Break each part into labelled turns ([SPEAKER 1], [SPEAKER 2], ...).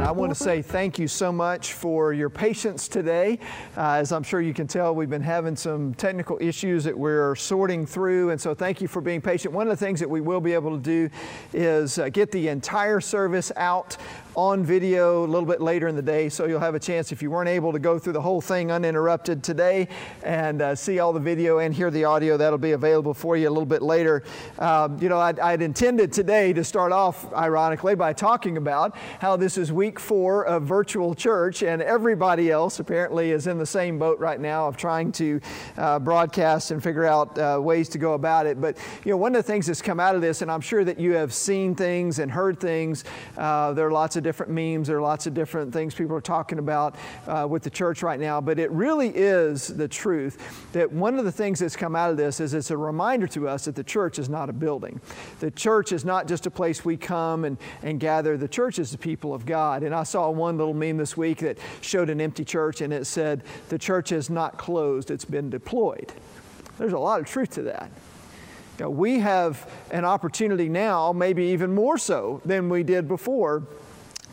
[SPEAKER 1] I want to say thank you so much for your patience today. Uh, as I'm sure you can tell, we've been having some technical issues that we're sorting through, and so thank you for being patient. One of the things that we will be able to do is uh, get the entire service out on video a little bit later in the day, so you'll have a chance if you weren't able to go through the whole thing uninterrupted today and uh, see all the video and hear the audio. That'll be available for you a little bit later. Um, you know, I'd, I'd, intended today to start off, ironically, by talking about how this is week four of virtual church, and everybody else apparently is in the same boat right now of trying to uh, broadcast and figure out uh, ways to go about it. But you know, one of the things that's come out of this, and I'm sure that you have seen things and heard things. Uh, there are lots of of different memes. There are lots of different things people are talking about uh, with the church right now. But it really is the truth that one of the things that's come out of this is it's a reminder to us that the church is not a building. The church is not just a place we come and, and gather. The church is the people of God. And I saw one little meme this week that showed an empty church and it said, The church is not closed, it's been deployed. There's a lot of truth to that. You know, we have an opportunity now, maybe even more so than we did before,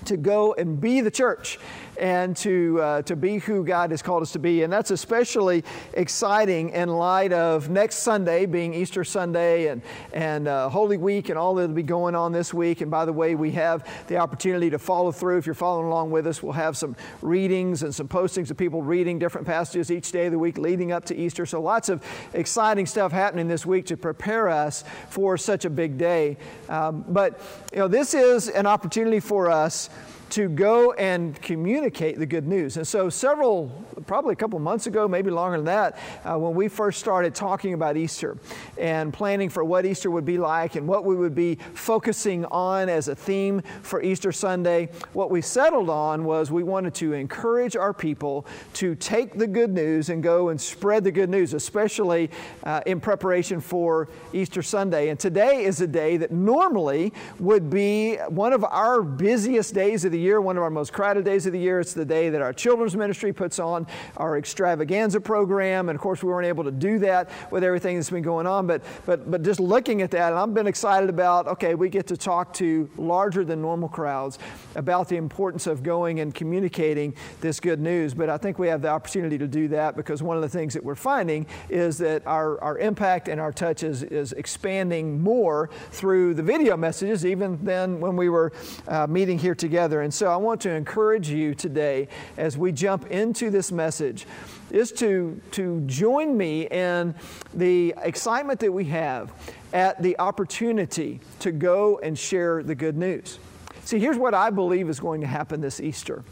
[SPEAKER 1] to go and be the church and to, uh, to be who God has called us to be. And that's especially exciting in light of next Sunday being Easter Sunday and, and uh, Holy Week and all that will be going on this week. And by the way, we have the opportunity to follow through. If you're following along with us, we'll have some readings and some postings of people reading different passages each day of the week leading up to Easter. So lots of exciting stuff happening this week to prepare us for such a big day. Um, but you know, this is an opportunity for us to go and communicate the good news. And so, several, probably a couple months ago, maybe longer than that, uh, when we first started talking about Easter and planning for what Easter would be like and what we would be focusing on as a theme for Easter Sunday, what we settled on was we wanted to encourage our people to take the good news and go and spread the good news, especially uh, in preparation for Easter Sunday. And today is a day that normally would be one of our busiest days of the the year, one of our most crowded days of the year. It's the day that our children's ministry puts on our extravaganza program. And of course, we weren't able to do that with everything that's been going on. But, but, but just looking at that, and I've been excited about, okay, we get to talk to larger than normal crowds about the importance of going and communicating this good news. But I think we have the opportunity to do that because one of the things that we're finding is that our, our impact and our touch is, is expanding more through the video messages, even than when we were uh, meeting here together. And so I want to encourage you today as we jump into this message is to, to join me in the excitement that we have at the opportunity to go and share the good news. See, here's what I believe is going to happen this Easter.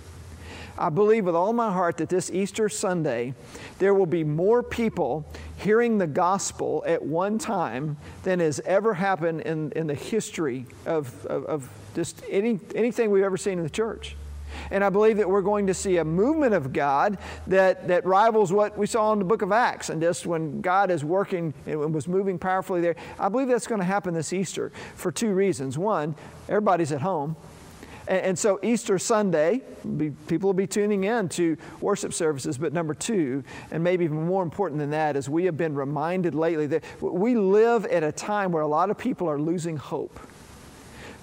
[SPEAKER 1] I believe with all my heart that this Easter Sunday, there will be more people hearing the gospel at one time than has ever happened in, in the history of, of, of just any, anything we've ever seen in the church. And I believe that we're going to see a movement of God that, that rivals what we saw in the book of Acts. And just when God is working and was moving powerfully there, I believe that's going to happen this Easter for two reasons. One, everybody's at home. And, and so Easter Sunday, be, people will be tuning in to worship services. But number two, and maybe even more important than that, is we have been reminded lately that we live at a time where a lot of people are losing hope.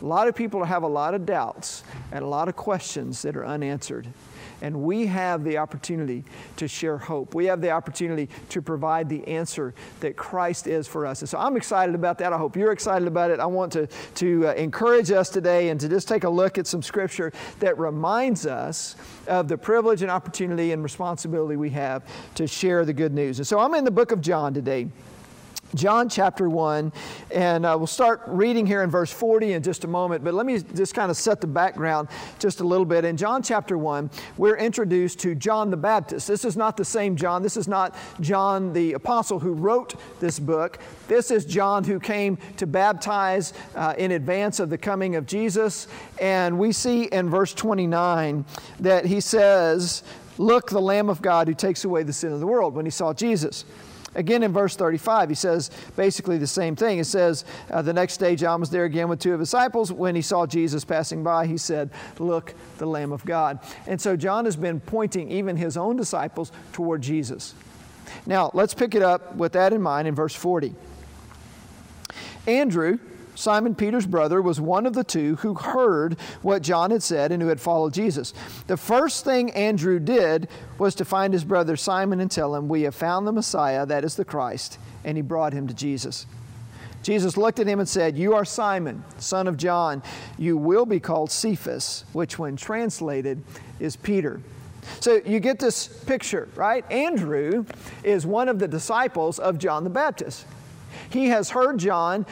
[SPEAKER 1] A lot of people have a lot of doubts and a lot of questions that are unanswered. And we have the opportunity to share hope. We have the opportunity to provide the answer that Christ is for us. And so I'm excited about that. I hope you're excited about it. I want to, to uh, encourage us today and to just take a look at some scripture that reminds us of the privilege and opportunity and responsibility we have to share the good news. And so I'm in the book of John today. John chapter 1, and uh, we'll start reading here in verse 40 in just a moment, but let me just kind of set the background just a little bit. In John chapter 1, we're introduced to John the Baptist. This is not the same John. This is not John the apostle who wrote this book. This is John who came to baptize uh, in advance of the coming of Jesus. And we see in verse 29 that he says, Look, the Lamb of God who takes away the sin of the world, when he saw Jesus. Again, in verse 35, he says basically the same thing. It says, uh, The next day, John was there again with two of his disciples. When he saw Jesus passing by, he said, Look, the Lamb of God. And so John has been pointing even his own disciples toward Jesus. Now, let's pick it up with that in mind in verse 40. Andrew, Simon Peter's brother, was one of the two who heard what John had said and who had followed Jesus. The first thing Andrew did was to find his brother Simon and tell him, We have found the Messiah, that is the Christ. And he brought him to Jesus. Jesus looked at him and said, You are Simon, son of John. You will be called Cephas, which, when translated, is Peter. So you get this picture, right? Andrew is one of the disciples of John the Baptist. He has heard John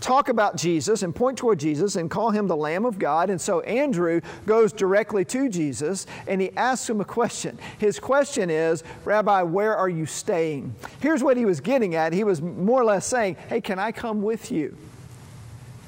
[SPEAKER 1] talk about Jesus and point toward Jesus and call him the Lamb of God. And so Andrew goes directly to Jesus and he asks him a question. His question is, Rabbi, where are you staying? Here's what he was getting at. He was more or less saying, Hey, can I come with you?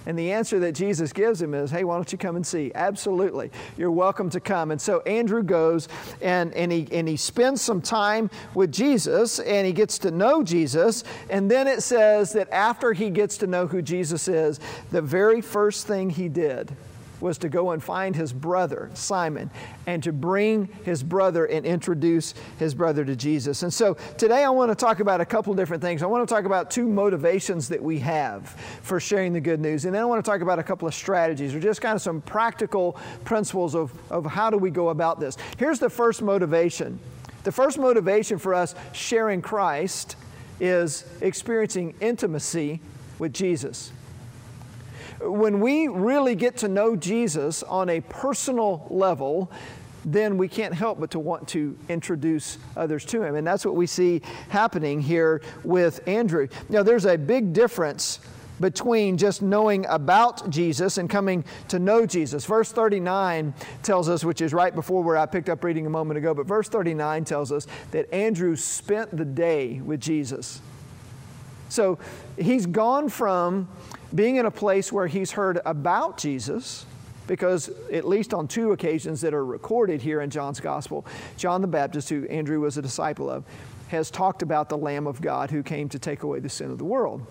[SPEAKER 1] And the answer that Jesus gives him is, hey, why don't you come and see? Absolutely. You're welcome to come. And so Andrew goes and, and, he, and he spends some time with Jesus and he gets to know Jesus. And then it says that after he gets to know who Jesus is, the very first thing he did was to go and find his brother, Simon, and to bring his brother and introduce his brother to Jesus. And so today I want to talk about a couple different things. I want to talk about two motivations that we have for sharing the good news. And then I want to talk about a couple of strategies or just kind of some practical principles of, of how do we go about this. Here's the first motivation. The first motivation for us sharing Christ is experiencing intimacy with Jesus when we really get to know Jesus on a personal level, then we can't help but to want to introduce others to him. And that's what we see happening here with Andrew. Now, there's a big difference between just knowing about Jesus and coming to know Jesus. Verse 39 tells us, which is right before where I picked up reading a moment ago, but verse 39 tells us that Andrew spent the day with Jesus. So he's gone from being in a place where he's heard about Jesus, because at least on two occasions that are recorded here in John's Gospel, John the Baptist, who Andrew was a disciple of, has talked about the Lamb of God who came to take away the sin of the world.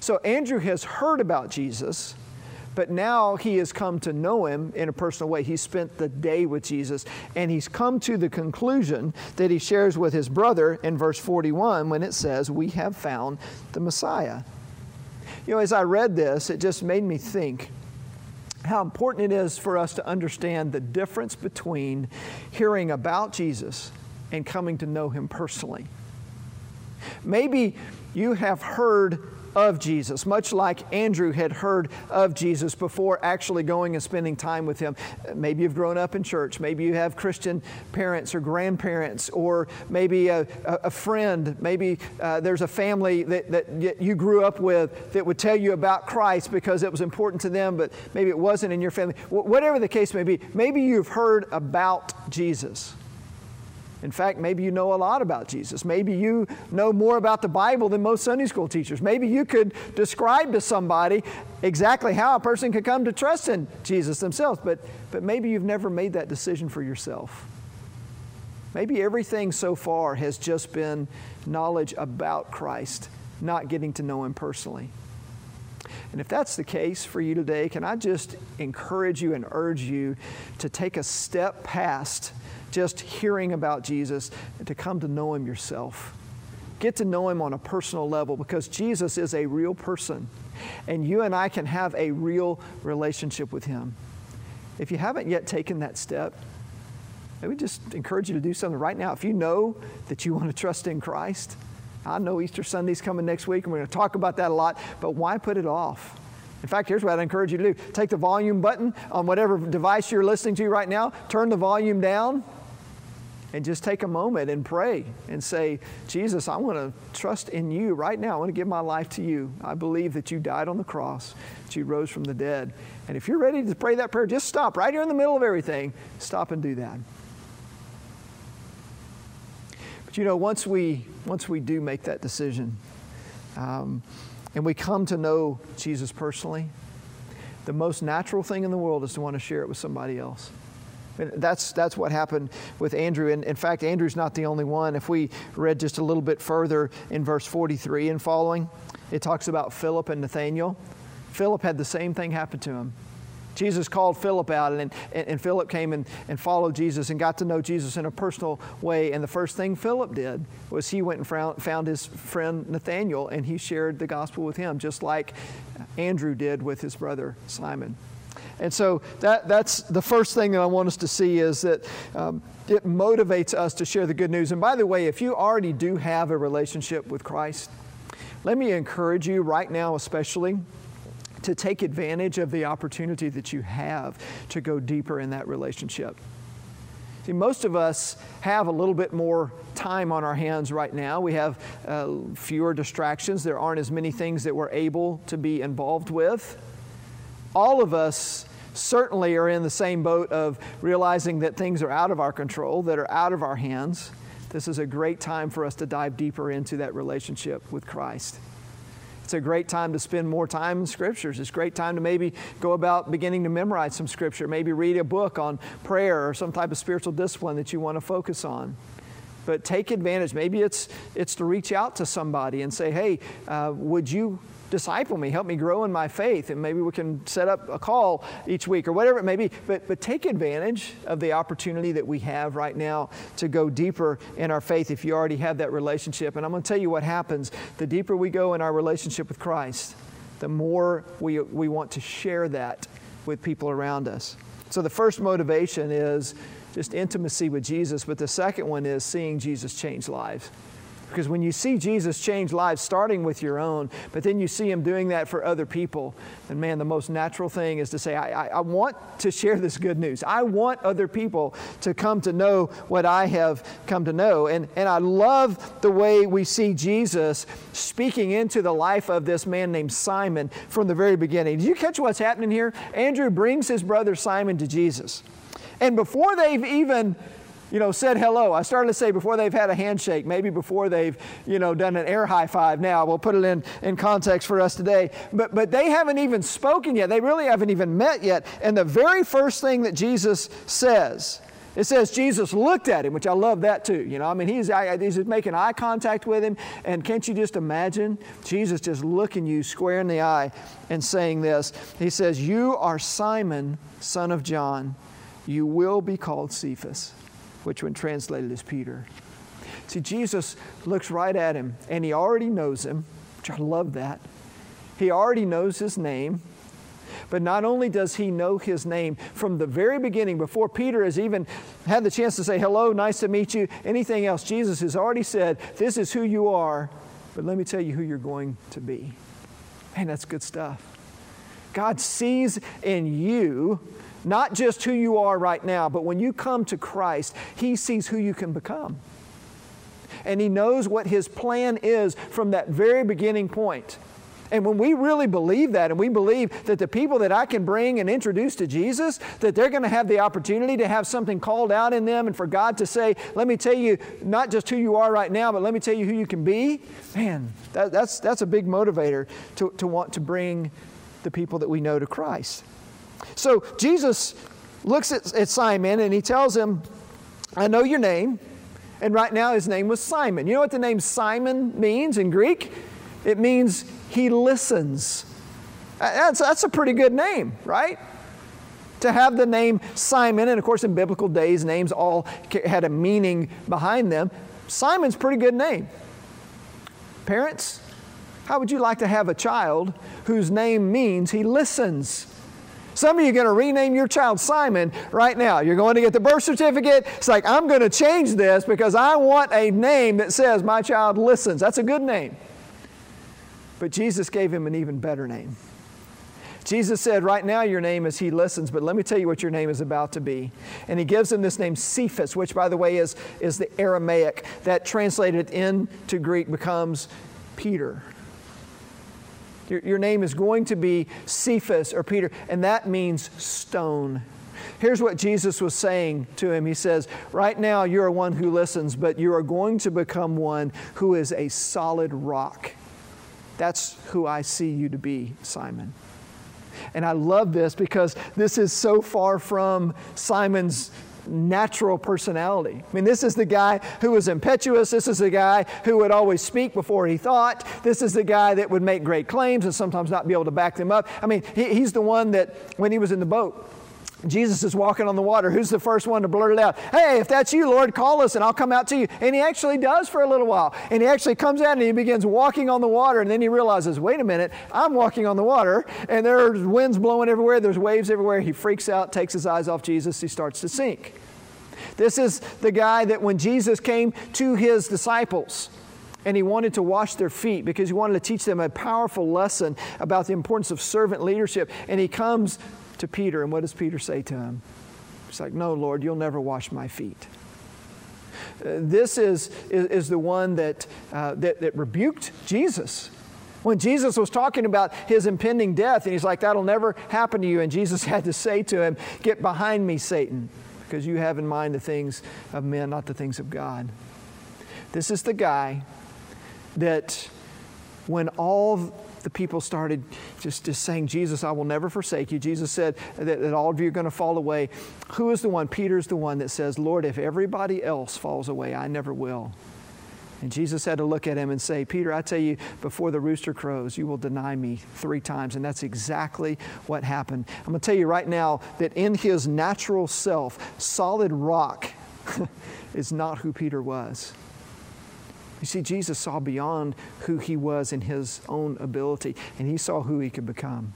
[SPEAKER 1] So Andrew has heard about Jesus, but now he has come to know him in a personal way. He spent the day with Jesus, and he's come to the conclusion that he shares with his brother in verse 41 when it says, We have found the Messiah. You know, as I read this, it just made me think how important it is for us to understand the difference between hearing about Jesus and coming to know Him personally. Maybe you have heard of Jesus, much like Andrew had heard of Jesus before actually going and spending time with him. Maybe you've grown up in church, maybe you have Christian parents or grandparents, or maybe a, a friend, maybe uh, there's a family that, that you grew up with that would tell you about Christ because it was important to them, but maybe it wasn't in your family. Whatever the case may be, maybe you've heard about Jesus. In fact, maybe you know a lot about Jesus. Maybe you know more about the Bible than most Sunday school teachers. Maybe you could describe to somebody exactly how a person could come to trust in Jesus themselves, but, but maybe you've never made that decision for yourself. Maybe everything so far has just been knowledge about Christ, not getting to know Him personally. And if that's the case for you today, can I just encourage you and urge you to take a step past just hearing about Jesus and to come to know Him yourself. Get to know Him on a personal level because Jesus is a real person and you and I can have a real relationship with Him. If you haven't yet taken that step, I would just encourage you to do something right now. If you know that you want to trust in Christ, I know Easter Sunday's coming next week and we're going to talk about that a lot, but why put it off? In fact, here's what I'd encourage you to do take the volume button on whatever device you're listening to right now, turn the volume down, and just take a moment and pray and say, Jesus, I want to trust in you right now. I want to give my life to you. I believe that you died on the cross, that you rose from the dead. And if you're ready to pray that prayer, just stop right here in the middle of everything. Stop and do that. But you know, once we, once we do make that decision um, and we come to know Jesus personally, the most natural thing in the world is to want to share it with somebody else. And that's, that's what happened with Andrew. And in fact, Andrew's not the only one. If we read just a little bit further in verse 43 and following, it talks about Philip and Nathaniel. Philip had the same thing happen to him. Jesus called Philip out, and, and, and, Philip came and, and followed Jesus and got to know Jesus in a personal way. And the first thing Philip did was he went and found, found his friend Nathaniel, and he shared the gospel with him, just like Andrew did with his brother Simon. And so that, that's the first thing that I want us to see is that um, it motivates us to share the good news. And by the way, if you already do have a relationship with Christ, let me encourage you right now, especially, to take advantage of the opportunity that you have to go deeper in that relationship. See, most of us have a little bit more time on our hands right now. We have uh, fewer distractions. There aren't as many things that we're able to be involved with. All of us certainly are in the same boat of realizing that things are out of our control, that are out of our hands. This is a great time for us to dive deeper into that relationship with Christ. It's a great time to spend more time in scriptures. It's a great time to maybe go about beginning to memorize some scripture, maybe read a book on prayer or some type of spiritual discipline that you want to focus on. But take advantage. Maybe it's, it's to reach out to somebody and say, hey, uh, would you disciple me, help me grow in my faith, and maybe we can set up a call each week or whatever it may be. But, but take advantage of the opportunity that we have right now to go deeper in our faith if you already have that relationship. And I'm going to tell you what happens. The deeper we go in our relationship with Christ, the more we, we want to share that with people around us. So the first motivation is just intimacy with Jesus, but the second one is seeing Jesus change lives. Because when you see Jesus change lives, starting with your own, but then you see him doing that for other people, then man, the most natural thing is to say, I, I, I, want to share this good news. I want other people to come to know what I have come to know. And, and I love the way we see Jesus speaking into the life of this man named Simon from the very beginning. Did you catch what's happening here? Andrew brings his brother Simon to Jesus. And before they've even you know, said hello. I started to say before they've had a handshake, maybe before they've, you know, done an air high five now. We'll put it in, in context for us today. But, but they haven't even spoken yet. They really haven't even met yet. And the very first thing that Jesus says, it says Jesus looked at him, which I love that too. You know, I mean, he's, he's making eye contact with him. And can't you just imagine Jesus just looking you square in the eye and saying this? He says, You are Simon, son of John. You will be called Cephas which when translated is Peter. See, Jesus looks right at him and he already knows him, which I love that. He already knows his name. But not only does he know his name from the very beginning, before Peter has even had the chance to say, Hello, nice to meet you, anything else, Jesus has already said, This is who you are, but let me tell you who you're going to be. Man, that's good stuff. God sees in you not just who you are right now, but when you come to Christ, He sees who you can become. And He knows what His plan is from that very beginning point. And when we really believe that, and we believe that the people that I can bring and introduce to Jesus, that they're going to have the opportunity to have something called out in them and for God to say, let me tell you not just who you are right now, but let me tell you who you can be, man, that, that's, that's a big motivator to, to want to bring the people that we know to Christ. So Jesus looks at, at Simon and he tells him, I know your name. And right now his name was Simon. You know what the name Simon means in Greek? It means he listens. That's, that's a pretty good name, right? To have the name Simon, and of course in biblical days, names all had a meaning behind them. Simon's pretty good name. Parents, how would you like to have a child whose name means he listens? Some of you are going to rename your child Simon right now. You're going to get the birth certificate. It's like, I'm going to change this because I want a name that says my child listens. That's a good name. But Jesus gave him an even better name. Jesus said, Right now your name is He listens, but let me tell you what your name is about to be. And He gives him this name Cephas, which, by the way, is, is the Aramaic that translated into Greek becomes Peter. Your, your name is going to be Cephas or Peter, and that means stone. Here's what Jesus was saying to him. He says, Right now you are one who listens, but you are going to become one who is a solid rock. That's who I see you to be, Simon. And I love this because this is so far from Simon's natural personality. I mean, this is the guy who was impetuous. This is the guy who would always speak before he thought. This is the guy that would make great claims and sometimes not be able to back them up. I mean, he, he's the one that when he was in the boat, Jesus is walking on the water. Who's the first one to blurt it out? Hey, if that's you, Lord, call us and I'll come out to you. And he actually does for a little while. And he actually comes out and he begins walking on the water. And then he realizes, wait a minute, I'm walking on the water and there's winds blowing everywhere, there's waves everywhere. He freaks out, takes his eyes off Jesus, he starts to sink. This is the guy that when Jesus came to his disciples, and he wanted to wash their feet because he wanted to teach them a powerful lesson about the importance of servant leadership. And he comes to Peter, and what does Peter say to him? He's like, No, Lord, you'll never wash my feet. Uh, this is, is, is, the one that, uh, that, that rebuked Jesus. When Jesus was talking about his impending death, and he's like, That'll never happen to you. And Jesus had to say to him, Get behind me, Satan, because you have in mind the things of men, not the things of God. This is the guy that when all the people started just, just saying, Jesus, I will never forsake you. Jesus said that, that all of you are going to fall away. Who is the one? Peter's the one that says, Lord, if everybody else falls away, I never will. And Jesus had to look at him and say, Peter, I tell you, before the rooster crows, you will deny me three times. And that's exactly what happened. I'm going to tell you right now that in his natural self, solid rock is not who Peter was. You see, Jesus saw beyond who he was in his own ability, and he saw who he could become.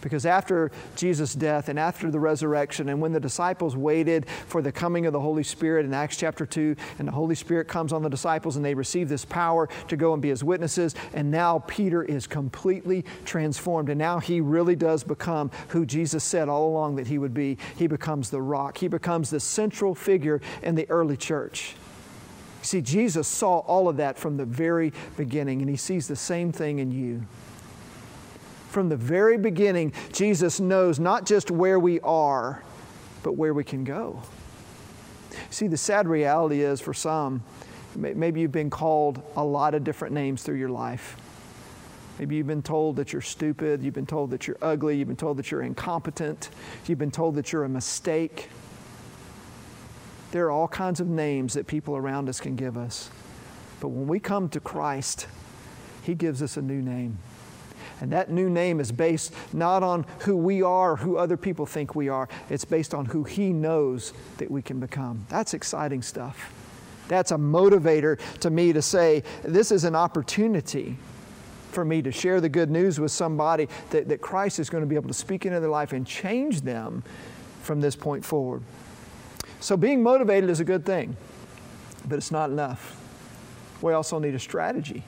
[SPEAKER 1] Because after Jesus' death and after the resurrection, and when the disciples waited for the coming of the Holy Spirit in Acts chapter 2, and the Holy Spirit comes on the disciples and they receive this power to go and be his witnesses, and now Peter is completely transformed. And now he really does become who Jesus said all along that he would be. He becomes the rock, he becomes the central figure in the early church. See, Jesus saw all of that from the very beginning, and He sees the same thing in you. From the very beginning, Jesus knows not just where we are, but where we can go. See, the sad reality is for some, maybe you've been called a lot of different names through your life. Maybe you've been told that you're stupid, you've been told that you're ugly, you've been told that you're incompetent, you've been told that you're a mistake. There are all kinds of names that people around us can give us. But when we come to Christ, He gives us a new name. And that new name is based not on who we are, or who other people think we are. It's based on who He knows that we can become. That's exciting stuff. That's a motivator to me to say, this is an opportunity for me to share the good news with somebody that, that Christ is going to be able to speak into their life and change them from this point forward. So being motivated is a good thing, but it's not enough. We also need a strategy.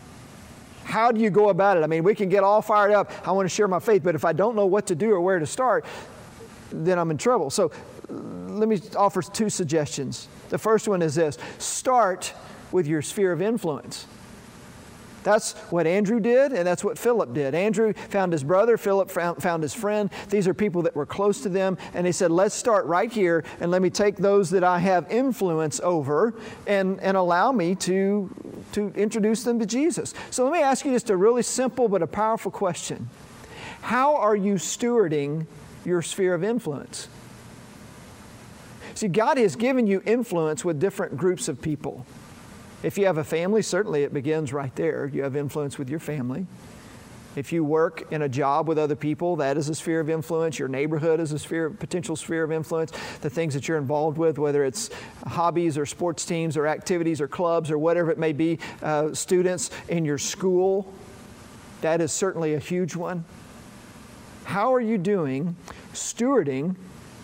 [SPEAKER 1] How do you go about it? I mean, we can get all fired up. I want to share my faith, but if I don't know what to do or where to start, then I'm in trouble. So let me offer two suggestions. The first one is this start with your sphere of influence. That's what Andrew did, and that's what Philip did. Andrew found his brother, Philip found, his friend. These are people that were close to them, and he said, Let's start right here, and let me take those that I have influence over and, and allow me to, to introduce them to Jesus. So let me ask you just a really simple but a powerful question How are you stewarding your sphere of influence? See, God has given you influence with different groups of people. If you have a family, certainly it begins right there. You have influence with your family. If you work in a job with other people, that is a sphere of influence. Your neighborhood is a sphere, potential sphere of influence. The things that you're involved with, whether it's hobbies or sports teams or activities or clubs or whatever it may be, uh, students in your school, that is certainly a huge one. How are you doing stewarding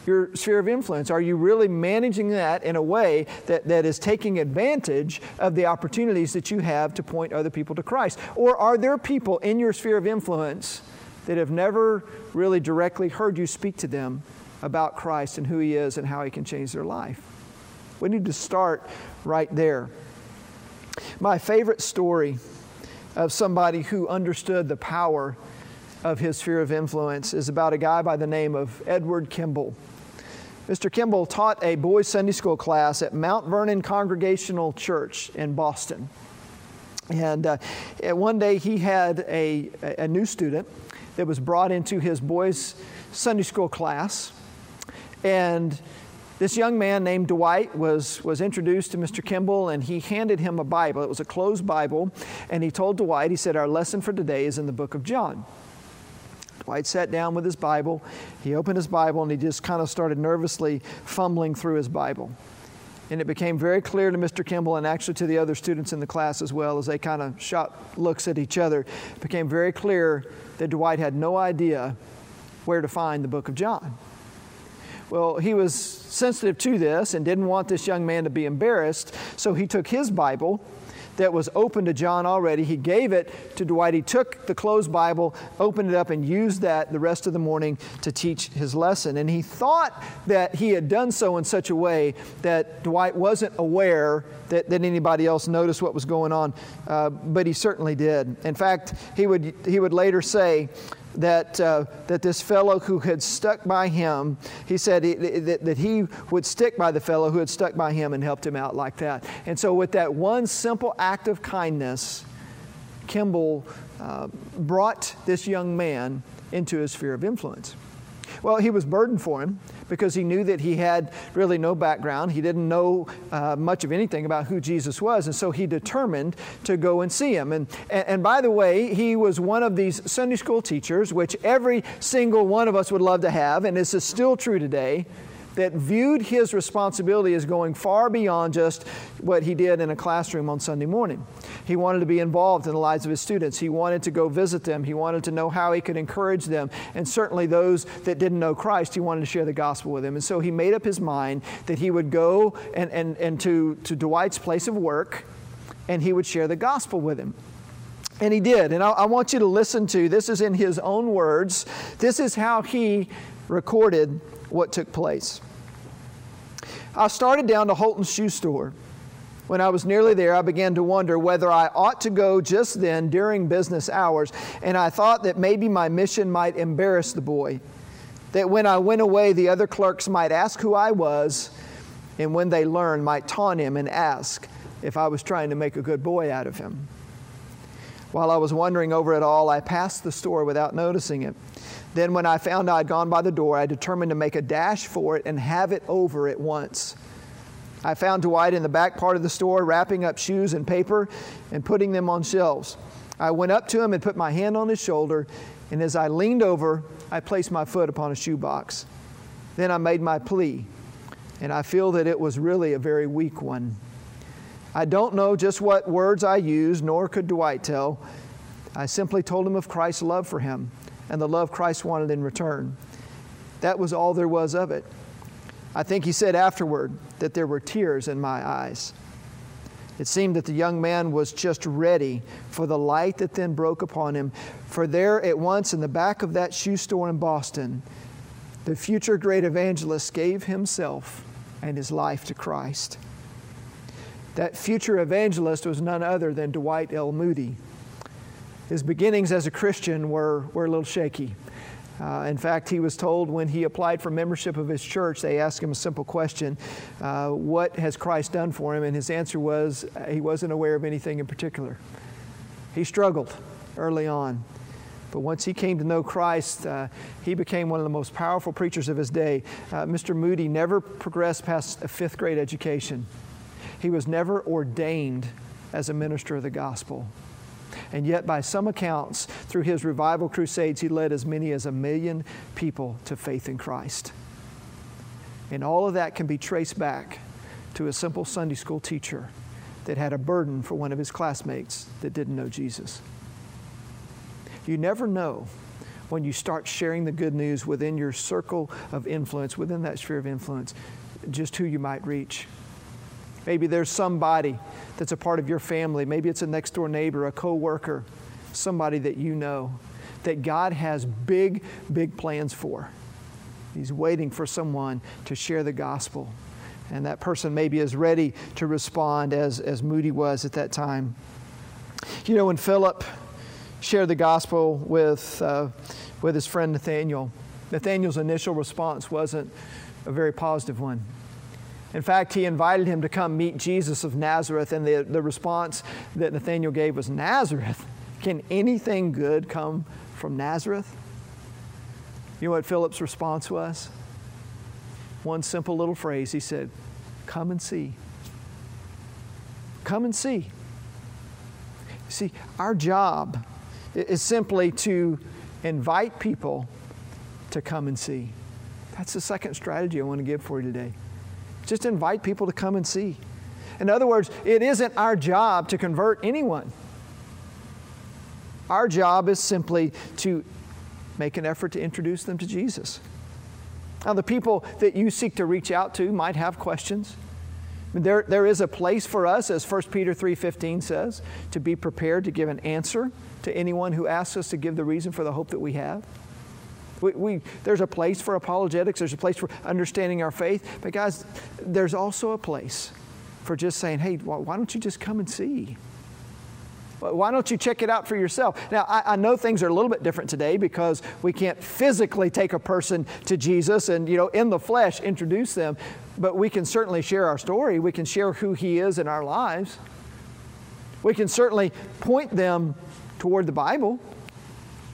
[SPEAKER 1] your sphere of influence? Are you really managing that in a way that, that is taking advantage of the opportunities that you have to point other people to Christ? Or are there people in your sphere of influence that have never really directly heard you speak to them about Christ and who He is and how He can change their life? We need to start right there. My favorite story of somebody who understood the power of his sphere of influence is about a guy by the name of Edward Kimball. Mr. Kimball taught a boys' Sunday school class at Mount Vernon Congregational Church in Boston. And uh, one day he had a, a new student that was brought into his boys' Sunday school class. And this young man named Dwight was, was introduced to Mr. Kimball and he handed him a Bible. It was a closed Bible. And he told Dwight, he said, Our lesson for today is in the book of John. Dwight sat down with his Bible. He opened his Bible and he just kind of started nervously fumbling through his Bible. And it became very clear to Mr. Kimball and actually to the other students in the class as well as they kind of shot looks at each other. It became very clear that Dwight had no idea where to find the book of John. Well, he was sensitive to this and didn't want this young man to be embarrassed, so he took his Bible that was open to John already. He gave it to Dwight. He took the closed Bible, opened it up, and used that the rest of the morning to teach his lesson. And he thought that he had done so in such a way that Dwight wasn't aware that, that anybody else noticed what was going on, uh, but he certainly did. In fact, he would, he would later say, that, uh, that this fellow who had stuck by him, he said he, that, that he would stick by the fellow who had stuck by him and helped him out like that. And so, with that one simple act of kindness, Kimball uh, brought this young man into his sphere of influence. Well, he was burdened for him because he knew that he had really no background. He didn't know uh, much of anything about who Jesus was, and so he determined to go and see him. And, and, and by the way, he was one of these Sunday school teachers, which every single one of us would love to have, and this is still true today that viewed his responsibility as going far beyond just what he did in a classroom on Sunday morning. He wanted to be involved in the lives of his students. He wanted to go visit them. He wanted to know how he could encourage them. And certainly those that didn't know Christ, he wanted to share the gospel with them. And so he made up his mind that he would go and, and, and to, to Dwight's place of work and he would share the gospel with him. And he did. And I, I, want you to listen to this is in his own words. This is how he recorded what took place. I started down to Holton's shoe store. When I was nearly there, I began to wonder whether I ought to go just then during business hours, and I thought that maybe my mission might embarrass the boy. That when I went away, the other clerks might ask who I was, and when they learned, might taunt him and ask if I was trying to make a good boy out of him. While I was wondering over it all, I passed the store without noticing it. Then, when I found I'd gone by the door, I determined to make a dash for it and have it over at once. I found Dwight in the back part of the store wrapping up shoes and paper and putting them on shelves. I went up to him and put my hand on his shoulder, and as I leaned over, I placed my foot upon a shoebox. Then I made my plea, and I feel that it was really a very weak one. I don't know just what words I used, nor could Dwight tell. I simply told him of Christ's love for him and the love Christ wanted in return. That was all there was of it. I think he said afterward that there were tears in my eyes. It seemed that the young man was just ready for the light that then broke upon him. For there at once in the back of that shoe store in Boston, the future great evangelist gave himself and his life to Christ. That future evangelist was none other than Dwight L. Moody. His beginnings as a Christian were, were a little shaky. Uh, in fact, he was told when he applied for membership of his church, they asked him a simple question uh, What has Christ done for him? And his answer was uh, he wasn't aware of anything in particular. He struggled early on. But once he came to know Christ, uh, he became one of the most powerful preachers of his day. Uh, Mr. Moody never progressed past a fifth grade education, he was never ordained as a minister of the gospel. And yet, by some accounts, through his revival crusades, he led as many as a million people to faith in Christ. And all of that can be traced back to a simple Sunday school teacher that had a burden for one of his classmates that didn't know Jesus. You never know when you start sharing the good news within your circle of influence, within that sphere of influence, just who you might reach. Maybe there's somebody that's a part of your family. Maybe it's a next door neighbor, a coworker, somebody that you know that God has big, big plans for. He's waiting for someone to share the gospel. And that person maybe is ready to respond as, as Moody was at that time. You know, when Philip shared the gospel with, uh, with his friend Nathaniel, Nathaniel's initial response wasn't a very positive one. In fact, he invited him to come meet Jesus of Nazareth, and the, the response that Nathanael gave was Nazareth? Can anything good come from Nazareth? You know what Philip's response was? One simple little phrase. He said, Come and see. Come and see. See, our job is simply to invite people to come and see. That's the second strategy I want to give for you today. Just invite people to come and see. In other words, it isn't our job to convert anyone. Our job is simply to make an effort to introduce them to Jesus. Now, the people that you seek to reach out to might have questions. There, there is a place for us, as 1 Peter 3.15 says, to be prepared to give an answer to anyone who asks us to give the reason for the hope that we have. We, we, there's a place for apologetics, there's a place for understanding our faith, but guys, there's also a place for just saying, hey, why don't you just come and see? Why don't you check it out for yourself? Now, I, I, know things are a little bit different today because we can't physically take a person to Jesus and, you know, in the flesh introduce them, but we can certainly share our story. We can share who He is in our lives. We can certainly point them toward the Bible.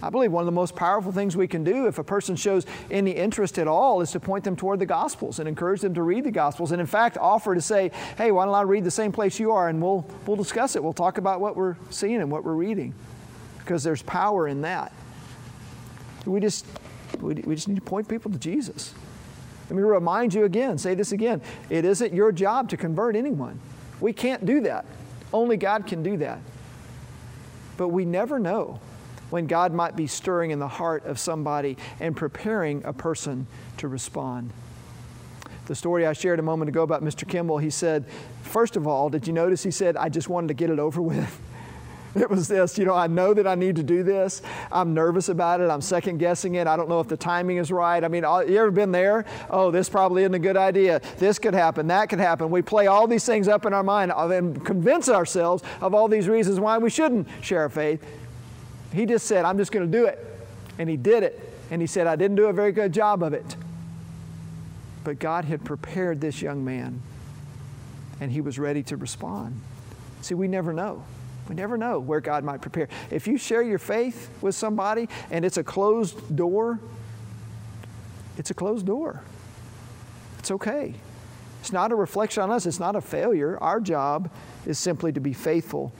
[SPEAKER 1] I believe one of the most powerful things we can do if a person shows any interest at all is to point them toward the Gospels and encourage them to read the Gospels. And in fact, offer to say, hey, why don't I read the same place you are and we'll, we'll discuss it. We'll talk about what we're seeing and what we're reading because there's power in that. We just, we, we just need to point people to Jesus. Let me remind you again, say this again. It isn't your job to convert anyone. We can't do that. Only God can do that. But we never know when God might be stirring in the heart of somebody and preparing a person to respond. The story I shared a moment ago about Mr. Kimball, he said, first of all, did you notice he said, I just wanted to get it over with? It was this, you know, I know that I need to do this. I'm nervous about it. I'm second guessing it. I don't know if the timing is right. I mean, you ever been there? Oh, this probably isn't a good idea. This could happen. That could happen. We play all these things up in our mind and convince ourselves of all these reasons why we shouldn't share our faith. He just said, I'm just going to do it. And he did it. And he said, I didn't do a very good job of it. But God had prepared this young man, and he was ready to respond. See, we never know. We never know where God might prepare. If you share your faith with somebody and it's a closed door, it's a closed door. It's okay. It's not a reflection on us, it's not a failure. Our job is simply to be faithful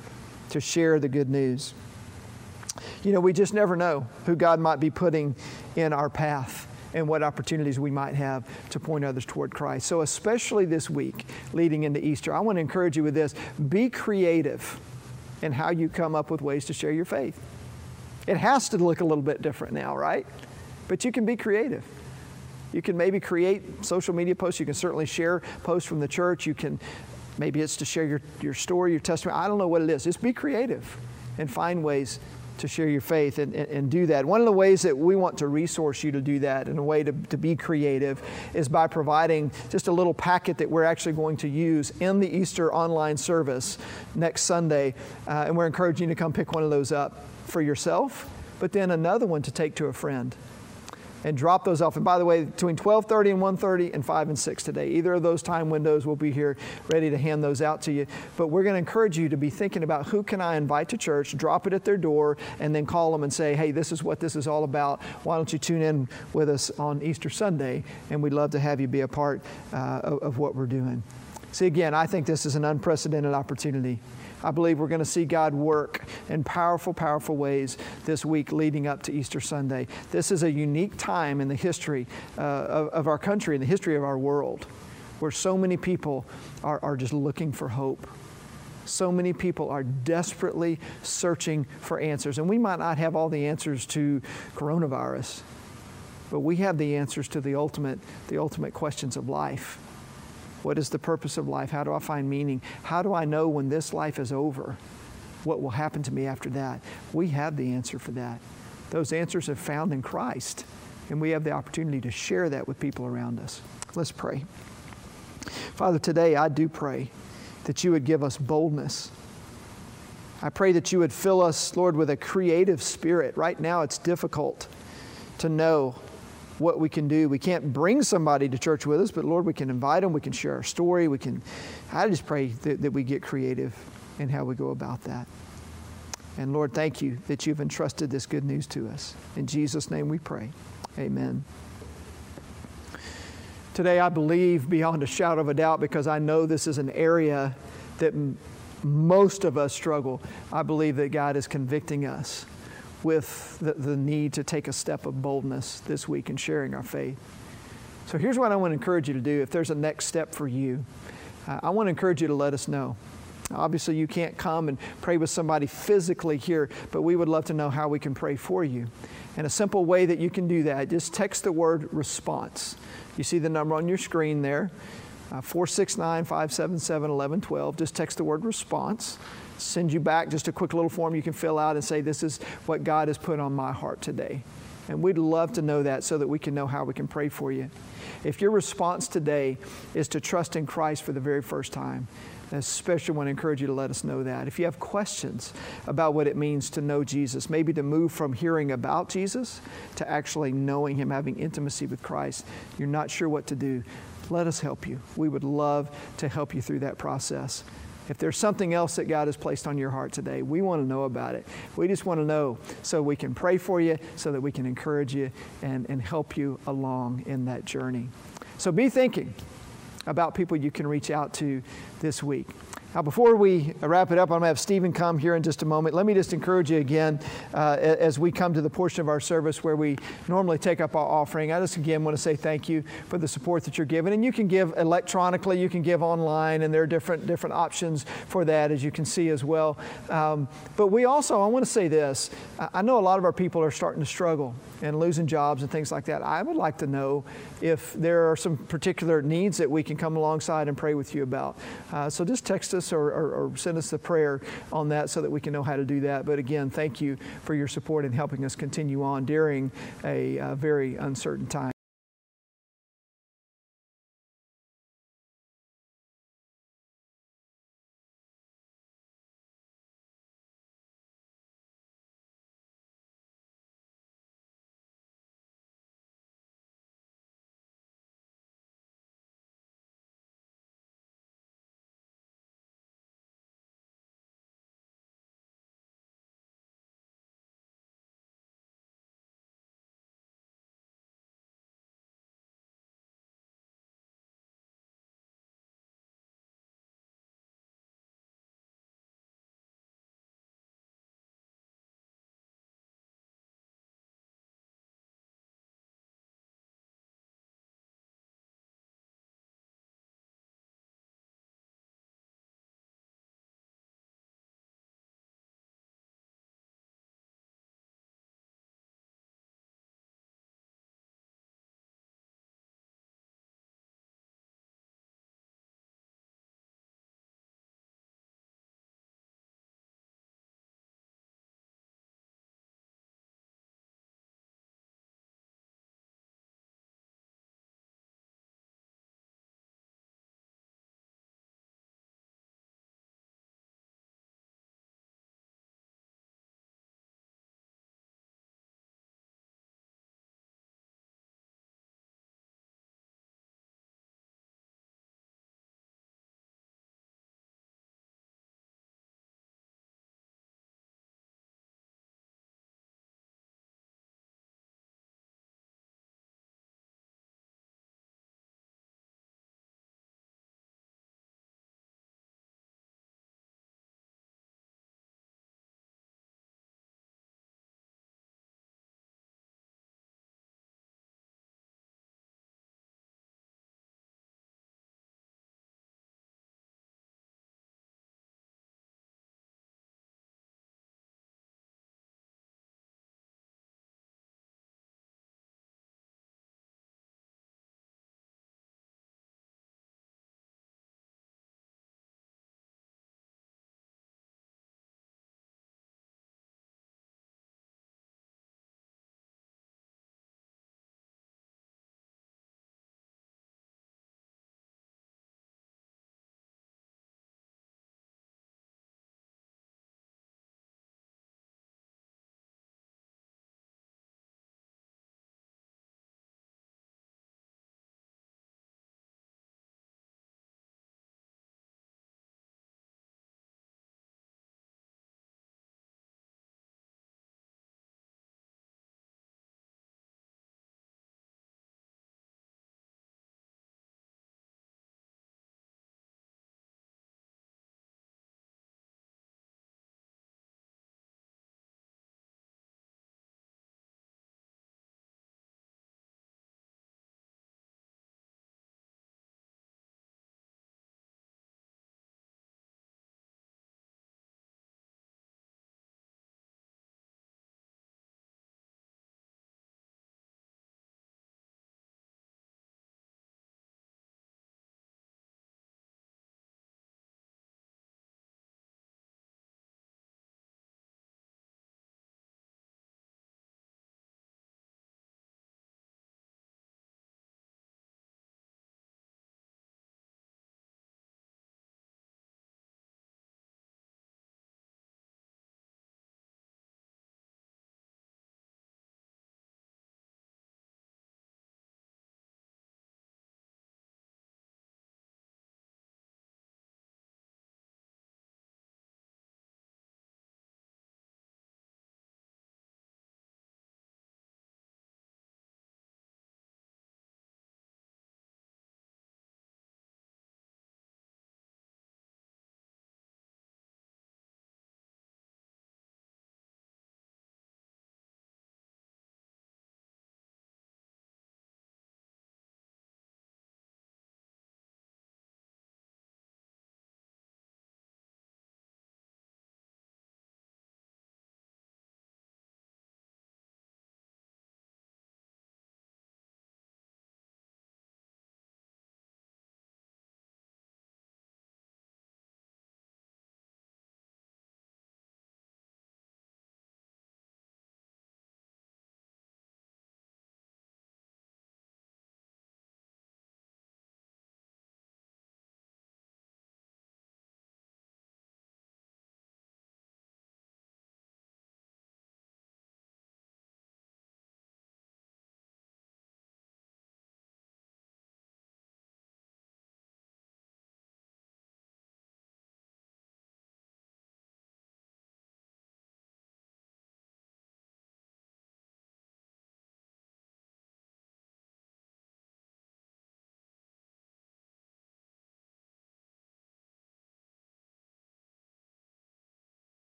[SPEAKER 1] to share the good news. You know, we just never know who God might be putting in our path and what opportunities we might have to point others toward Christ. So, especially this week leading into Easter, I want to encourage you with this be creative in how you come up with ways to share your faith. It has to look a little bit different now, right? But you can be creative. You can maybe create social media posts. You can certainly share posts from the church. You can, maybe it's to share your, your story, your testimony. I don't know what it is. Just be creative and find ways to share your faith and, and, and, do that. One of the ways that we want to resource you to do that in a way to, to be creative is by providing just a little packet that we're actually going to use in the Easter online service next Sunday. Uh, and we're encouraging you to come pick one of those up for yourself, but then another one to take to a friend and drop those off. And by the way, between 12:30 and 1:30 and 5 and 6 today, either of those time windows, we'll be here ready to hand those out to you. But we're going to encourage you to be thinking about who can I invite to church, drop it at their door, and then call them and say, hey, this is what this is all about. Why don't you tune in with us on Easter Sunday? And we'd love to have you be a part uh, of, of what we're doing. See, again, I think this is an unprecedented opportunity. I believe we're going to see God work in powerful, powerful ways this week leading up to Easter Sunday. This is a unique time in the history uh, of, of, our country, in the history of our world, where so many people are, are just looking for hope. So many people are desperately searching for answers. And we might not have all the answers to coronavirus, but we have the answers to the ultimate, the ultimate questions of life. What is the purpose of life? How do I find meaning? How do I know when this life is over? What will happen to me after that? We have the answer for that. Those answers are found in Christ, and we have the opportunity to share that with people around us. Let's pray. Father, today I do pray that you would give us boldness. I pray that you would fill us, Lord, with a creative spirit. Right now it's difficult to know what we can do. We can't bring somebody to church with us, but Lord, we can invite them. We can share our story. We can, I just pray that, that we get creative in how we go about that. And Lord, thank you that you've entrusted this good news to us. In Jesus' name we pray. Amen. Today, I believe beyond a shadow of a doubt because I know this is an area that most of us struggle. I believe that God is convicting us with the, the need to take a step of boldness this week in sharing our faith. So here's what I want to encourage you to do if there's a next step for you. Uh, I want to encourage you to let us know. Obviously, you can't come and pray with somebody physically here, but we would love to know how we can pray for you. And a simple way that you can do that, just text the word response. You see the number on your screen there, uh, 469 577 1112. Just text the word response. Send you back just a quick little form you can fill out and say, This is what God has put on my heart today. And we'd love to know that so that we can know how we can pray for you. If your response today is to trust in Christ for the very first time, I especially want to encourage you to let us know that. If you have questions about what it means to know Jesus, maybe to move from hearing about Jesus to actually knowing Him, having intimacy with Christ, you're not sure what to do, let us help you. We would love to help you through that process. If there's something else that God has placed on your heart today, we want to know about it. We just want to know so we can pray for you, so that we can encourage you and, and help you along in that journey. So be thinking about people you can reach out to this week. Now, before we wrap it up, I'm going to have Stephen come here in just a moment. Let me just encourage you again uh, as we come to the portion of our service where we normally take up our offering. I just again want to say thank you for the support that you're giving. And you can give electronically, you can give online, and there are different, different options for that, as you can see as well. Um, but we also, I want to say this I know a lot of our people are starting to struggle and losing jobs and things like that. I would like to know if there are some particular needs that we can come alongside and pray with you about. Uh, so just text us us or, or, or send us a prayer on that so that we can know how to do that. But again, thank you for your support in helping us continue on during a, a very uncertain time.